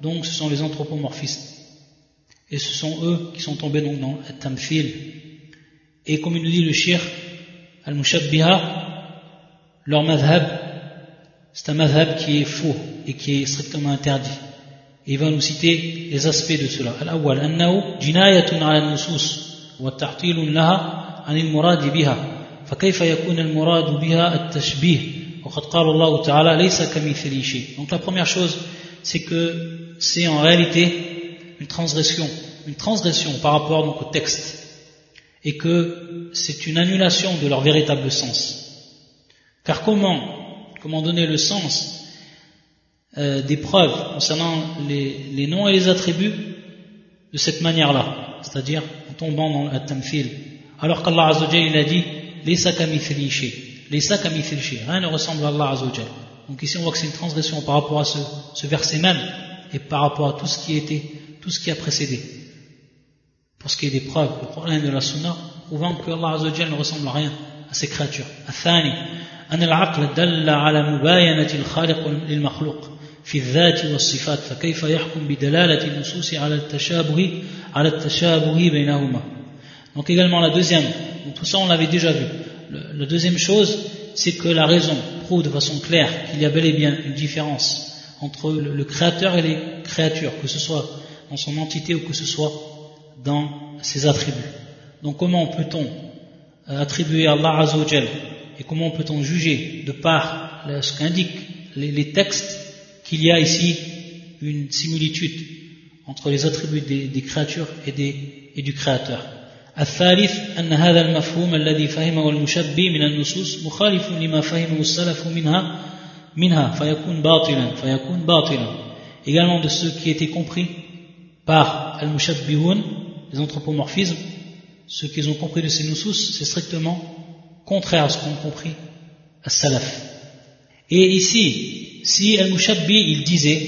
Donc ce sont les anthropomorphistes. Et ce sont eux qui sont tombés donc dans le tamfil. Et comme il nous dit le shir, al-mushabbiha, leur madhab, c'est un madhab qui est faux et qui est strictement interdit. Et il va nous citer les aspects de cela. Al-awwal, annahu jinayatun ala al-nusus wa tahtilun laha an al-murad biha. فكيف يكون المراد بها التشبيه وقد قال الله تعالى ليس كمثله شيء donc la première chose c'est que c'est en réalité une transgression, une transgression par rapport donc, au texte, et que c'est une annulation de leur véritable sens. Car comment, comment donner le sens euh, des preuves concernant les, noms et les attributs de cette manière-là, c'est-à-dire en tombant dans le tamfil. Alors qu'Allah Azzawajal, il a dit Laissa kamithlishi, laissa kamithlishi, rien ne ressemble à Allah Azzawajal. Donc ici on voit que c'est une transgression par rapport à ce, verset même et par rapport à tout ce qui était, tout ce qui a précédé. Pour ce qui est des preuves, le problème de la Sunna, prouvant que Allah Azzawajal ne ressemble à rien à ces créatures. Athani, أن العقل دل على مباينة الخالق للمخلوق في الذات والصفات فكيف يحكم بدلالة النصوص على التشابه على التشابه بينهما Donc également la deuxième, donc tout ça on l'avait déjà vu. Le, la deuxième chose, c'est que la raison prouve de façon claire qu'il y a bel et bien une différence entre le créateur et les créatures, que ce soit dans son entité ou que ce soit dans ses attributs. Donc comment peut-on euh, attribuer à Allah Azzawajal et comment peut-on juger de par ce qu'indiquent les, textes qu'il y a ici une similitude entre les attributs des, créatures et, des, et du créateur الثالث أن هذا المفهوم الذي فهمه المشبي من النصوص مخالف لما فهمه السلف منها منها فيكون باطلا فيكون باطلا également de ce qui était compris par al-mushabbihun les anthropomorphismes ce qu'ils ont compris de ces nusus c'est strictement contraire à ce qu'ont compris as-salaf et ici si al-mushabbi il disait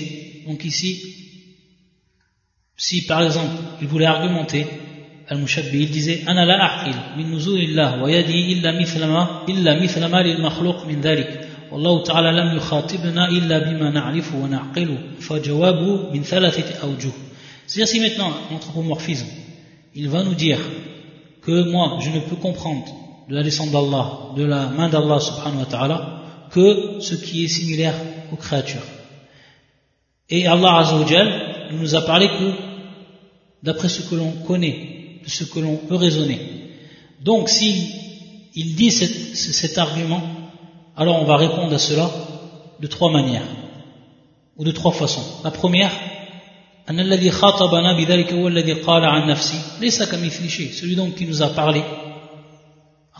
donc ici si par exemple il voulait argumenter المشبه il disait أنا لا أعقل من نزول الله ويدي إلا مثل ما إلا مثل ما للمخلوق من ذلك والله تعالى لم يخاطبنا إلا بما نعرفه ونعقله فجوابه من ثلاثة أوجه C'est-à-dire si maintenant l'anthropomorphisme il va nous dire que moi je ne peux comprendre de la descente d'Allah, de la main d'Allah subhanahu wa ta'ala que ce qui est similaire aux créatures. Et Allah azawajal nous a parlé que d'après ce que l'on connaît de ce que l'on peut raisonner. Donc, s'il il dit cet, cet argument, alors on va répondre à cela de trois manières, ou de trois façons. La première, celui donc qui nous a parlé à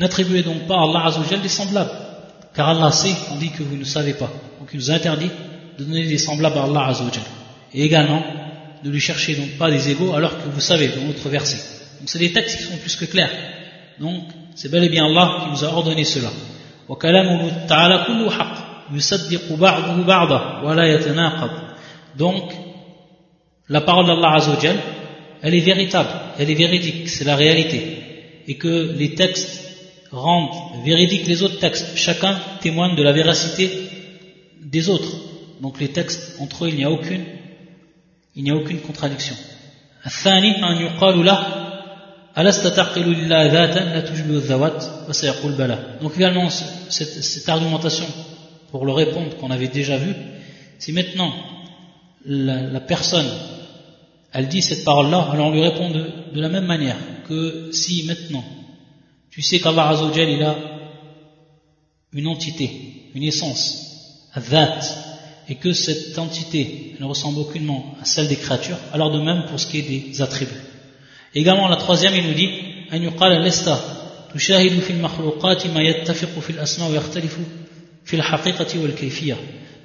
N'attribuez donc pas à Allah Azzawajal des semblables, car Allah sait on dit que vous ne savez pas. Donc il nous interdit de donner des semblables à Allah Azzawajal. Et également, de lui chercher donc pas des égaux alors que vous savez dans notre verset. Donc c'est des textes qui sont plus que clairs. Donc c'est bel et bien Allah qui nous a ordonné cela. Donc la parole d'Allah Azzawajal elle est véritable, elle est véridique, c'est la réalité. Et que les textes rendent véridiques les autres textes. Chacun témoigne de la véracité des autres. Donc les textes, entre eux, il n'y a aucune il n'y a aucune contradiction. Donc également cette, argumentation pour le répondre qu'on avait déjà vu, si maintenant la, personne elle dit cette parole-là, alors on lui répond de, la même manière que si maintenant tu sais qu'Allah Azzawajal il a une entité, une essence, un et que cette entité ne ressemble aucunement à celle des créatures, alors de même pour ce qui est des attributs. également la troisième, il nous dit أن يقال لست تشاهد في المخلوقات ما يتفق في الأسماء ويختلف في الحقيقة والكيفية.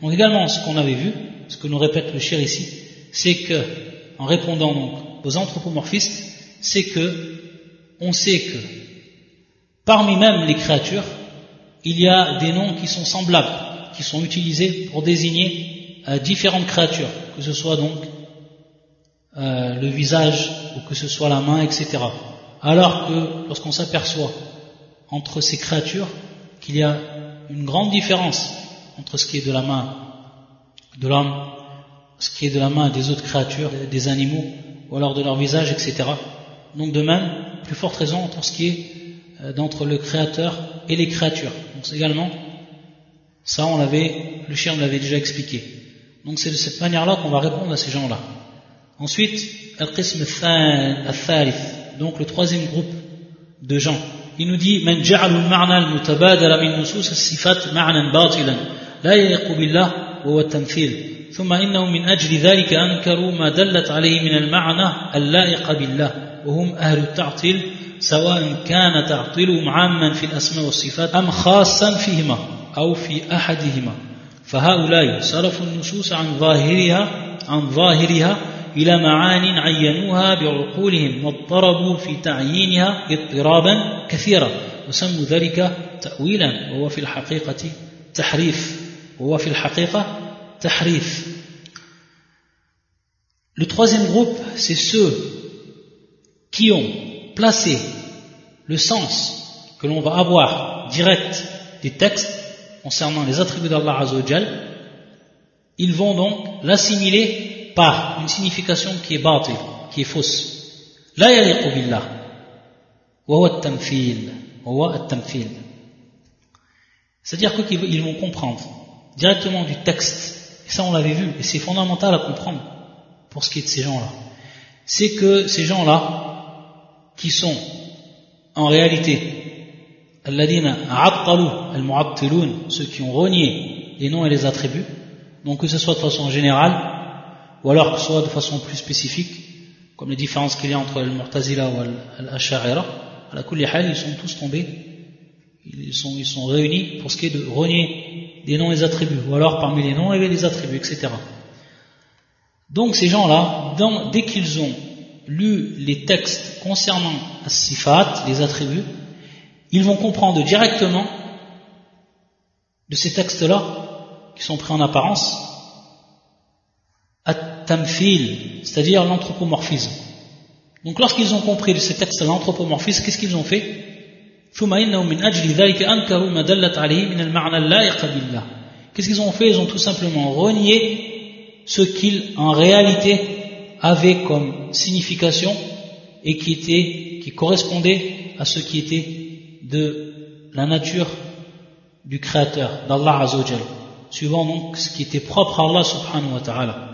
Donc également ce qu'on avait vu, ce que nous répète le cher ici, c'est que en répondant donc aux anthropomorphistes, c'est que on sait que parmi même les créatures, il y a des noms qui sont semblables qui sont utilisés pour désigner euh, différentes créatures, que ce soit donc euh, le visage ou que ce soit la main, etc. Alors que lorsqu'on s'aperçoit entre ces créatures qu'il y a une grande différence entre ce qui est de la main de l'homme, ce qui est de la main des autres créatures, des animaux, ou alors de leur visage, etc. Donc de même, plus forte raison entre ce qui est d'entre le créateur et les créatures. Donc c'est également ça, on l'avait, le chien l'avait déjà expliqué. Donc c'est de cette manière-là qu'on va répondre à ces gens-là. Ensuite, al-qism al-thalith, donc le troisième groupe de gens. Il nous dit من جعل المعنى المتبادل من نصوص الصفات معنى باطلا لا يليق بالله وهو التمثيل ثم إنهم من أجل ذلك أنكروا ما دلت عليه من المعنى اللائق بالله وهم أهل التعطيل سواء كان تعطيلهم عاما في الأسماء والصفات أم خاصا فيهما أو في أحدهما فهؤلاء صرفوا النصوص عن ظاهرها عن ظاهرها إلى معان عينوها بعقولهم واضطربوا في تعيينها اضطرابا كثيرا وسموا ذلك تأويلا وهو في الحقيقة تحريف وهو في الحقيقة at-tahrif. Le troisième groupe, c'est ceux qui ont placé le sens que l'on va avoir direct des textes concernant les attributs d'Allah Azzawajal, ils vont donc l'assimiler par une signification qui est batil, qui est fausse. La yaliqu billah. Wa C'est-à-dire qu'ils vont comprendre directement du texte, ça on l'avait vu, et c'est fondamental à comprendre pour ce qui est de ces gens-là. C'est que ces gens-là, qui sont en réalité ceux qui ont renié les noms et les attributs, donc que ce soit de façon générale, ou alors que ce soit de façon plus spécifique, comme les différences qu'il y a entre le Mu'tazila ou l'Ash'arira, à la Kullihal, ils sont tous tombés, ils sont, ils sont réunis pour ce qui est de renier des noms et des attributs, ou alors parmi les noms, avait des attributs, etc. Donc ces gens-là, dès qu'ils ont lu les textes concernant as-sifat, les attributs, ils vont comprendre directement de ces textes-là, qui sont pris en apparence, at-tamfil, c'est-à-dire l'anthropomorphisme. Donc lorsqu'ils ont compris de ces textes l'anthropomorphisme, qu'est-ce qu'ils ont fait? Qu'est-ce qu'ils ont fait? Ils ont tout simplement renié ce qu'ils en réalité avaient comme signification et qui était, qui correspondait à ce qui était de la nature du Créateur, d'Allah Azzawajal, suivant donc ce qui était propre à Allah subhanahu wa ta'ala.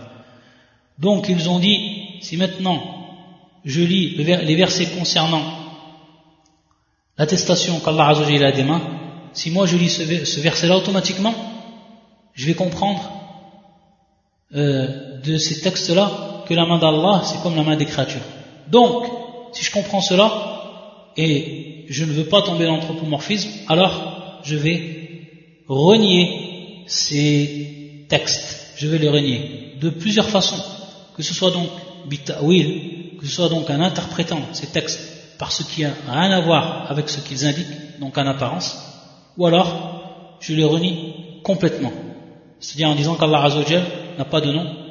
Donc ils ont dit, si maintenant je lis les versets concernant l'attestation qu'Allah Azzawajal a des mains, si moi je lis ce verset-là automatiquement, je vais comprendre euh, de ces textes-là que la main d'Allah c'est comme la main des créatures. Donc, si je comprends cela, et je ne veux pas tomber dans l'anthropomorphisme, alors je vais renier ces textes. Je vais les renier de plusieurs façons. Que ce soit donc bita'wil, que ce soit donc en interprétant ces textes par ce qui n'a rien à voir avec ce qu'ils indiquent, donc en apparence, ou alors je les renie complètement. C'est-à-dire en disant qu'Allah n'a pas de nom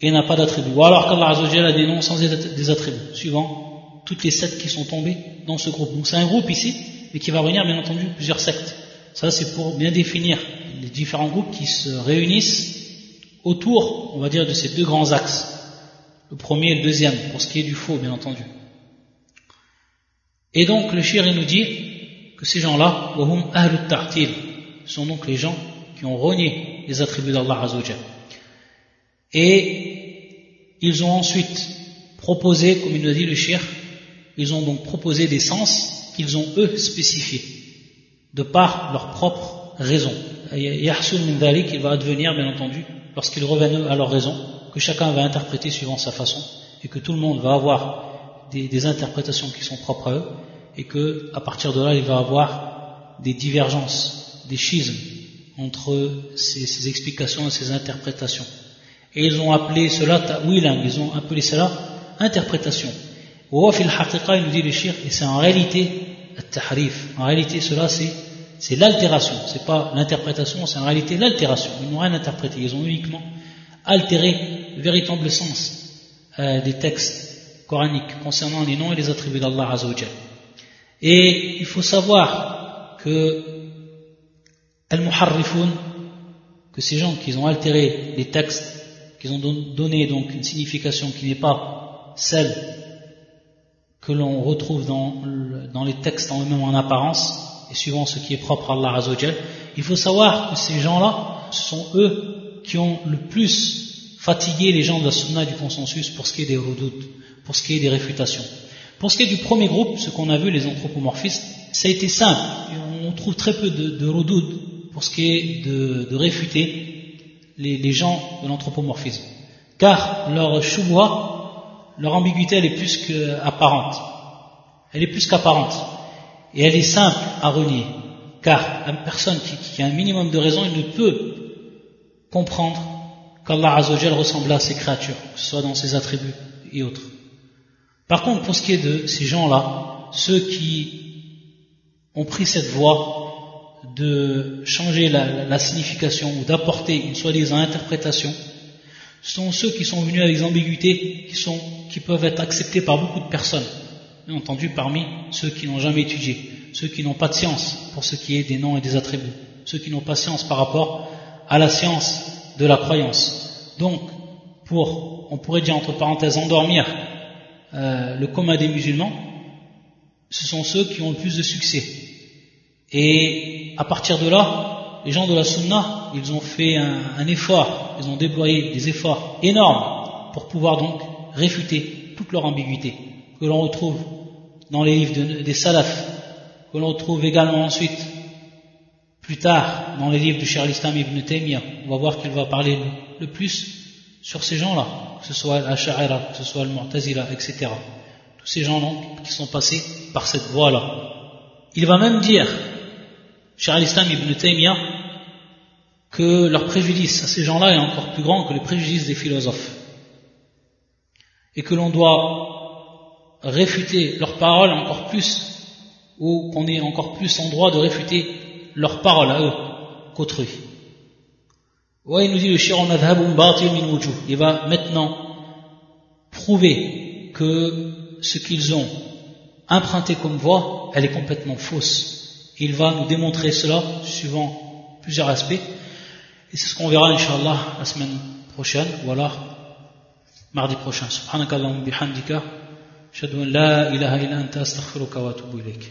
et n'a pas d'attribut. Ou alors qu'Allah Azzawajal a des noms sans des attributs, suivant toutes les sectes qui sont tombées dans ce groupe. Donc c'est un groupe ici, mais qui va réunir bien entendu plusieurs sectes. Ça c'est pour bien définir les différents groupes qui se réunissent autour, on va dire, de ces deux grands axes. Le premier et le deuxième, pour ce qui est du faux, bien entendu. Et donc le shir nous dit que ces gens-là, sont donc les gens qui ont renié les attributs d'Allah Azzawajal. Et ils ont ensuite proposé, comme il nous a dit le shir, ils ont donc proposé des sens qu'ils ont eux spécifiés, de par leur propre raison. Yahsul min il va advenir, bien entendu, lorsqu'ils reviennent à leur raison, que chacun va interpréter suivant sa façon, et que tout le monde va avoir des, interprétations qui sont propres à eux, et que à partir de là, il va avoir des divergences, des schismes entre ces explications et ces interprétations. Et ils ont appelé cela ta'wilan, ils ont appelé cela interprétation. Il nous dit le shir, et c'est en réalité tahrif. En réalité, cela c'est l'altération, c'est pas l'interprétation, c'est en réalité l'altération. Ils n'ont rien interprété, ils ont uniquement altéré le véritable sens euh, des textes coraniques concernant les noms et les attributs d'Allah Azzawajal. Et il faut savoir que al que ces gens qui ont altéré les textes qui ont donné donc une signification qui n'est pas celle que l'on retrouve dans, dans, les textes en eux-mêmes en apparence, et suivant ce qui est propre à Allah Azzawajal, il faut savoir que ces gens-là, ce sont eux qui ont le plus fatigué les gens de la sunna du consensus pour ce qui est des redoutes, pour ce qui est des réfutations. Pour ce qui est du premier groupe, ce qu'on a vu, les anthropomorphistes, ça a été simple. On trouve très peu de, de pour ce qui est de, de réfuter les, les, gens de l'anthropomorphisme. Car leur choua leur ambiguïté elle est plus qu'apparente. Elle est plus qu'apparente. Et elle est simple à renier. Car la personne qui, a un minimum de raison, ne peut comprendre qu'Allah Azzawajal ressemble à ses créatures, que ce soit dans ses attributs et autres. Par contre, pour ce qui est de ces gens-là, ceux qui ont pris cette voie de changer la, signification ou d'apporter une soi-disant interprétation sont ceux qui sont venus avec des ambiguïtés qui, sont, qui peuvent être acceptées par beaucoup de personnes, bien entendu parmi ceux qui n'ont jamais étudié, ceux qui n'ont pas de science pour ce qui est des noms et des attributs, ceux qui n'ont pas de science par rapport à la science de la croyance. Donc, pour, on pourrait dire entre parenthèses, endormir euh, le coma des musulmans, ce sont ceux qui ont le plus de succès. Et à partir de là, les gens de la Sunna, ils ont fait un, effort, ils ont déployé des efforts énormes pour pouvoir donc réfuter toute leur ambiguïté, que l'on retrouve dans les livres des salafs, que l'on retrouve également ensuite, plus tard, dans les livres du Islam ibn Taymiyyah. On va voir qu'il va parler le, plus sur ces gens-là, que ce soit l'Ash'ara, que ce soit le Mu'tazila, etc. Tous ces gens-là qui sont passés par cette voie-là. Il va même dire Cheikh al-Islam ibn Taymiyyah que leur préjudice à ces gens-là est encore plus grand que le préjudice des philosophes. Et que l'on doit réfuter leurs paroles encore plus, ou qu'on est encore plus en droit de réfuter leurs paroles à eux qu'autrui. Ouais, il nous dit le Il va maintenant prouver que ce qu'ils ont emprunté comme voie, elle est complètement fausse. Il va nous démontrer cela suivant plusieurs aspects. Et c'est ce qu'on verra, Inch'Allah, la semaine prochaine, ou alors mardi prochain. Subhanakallahu bihamdika. La ilaha illa anta astaghfiruka wa atubu ilayk.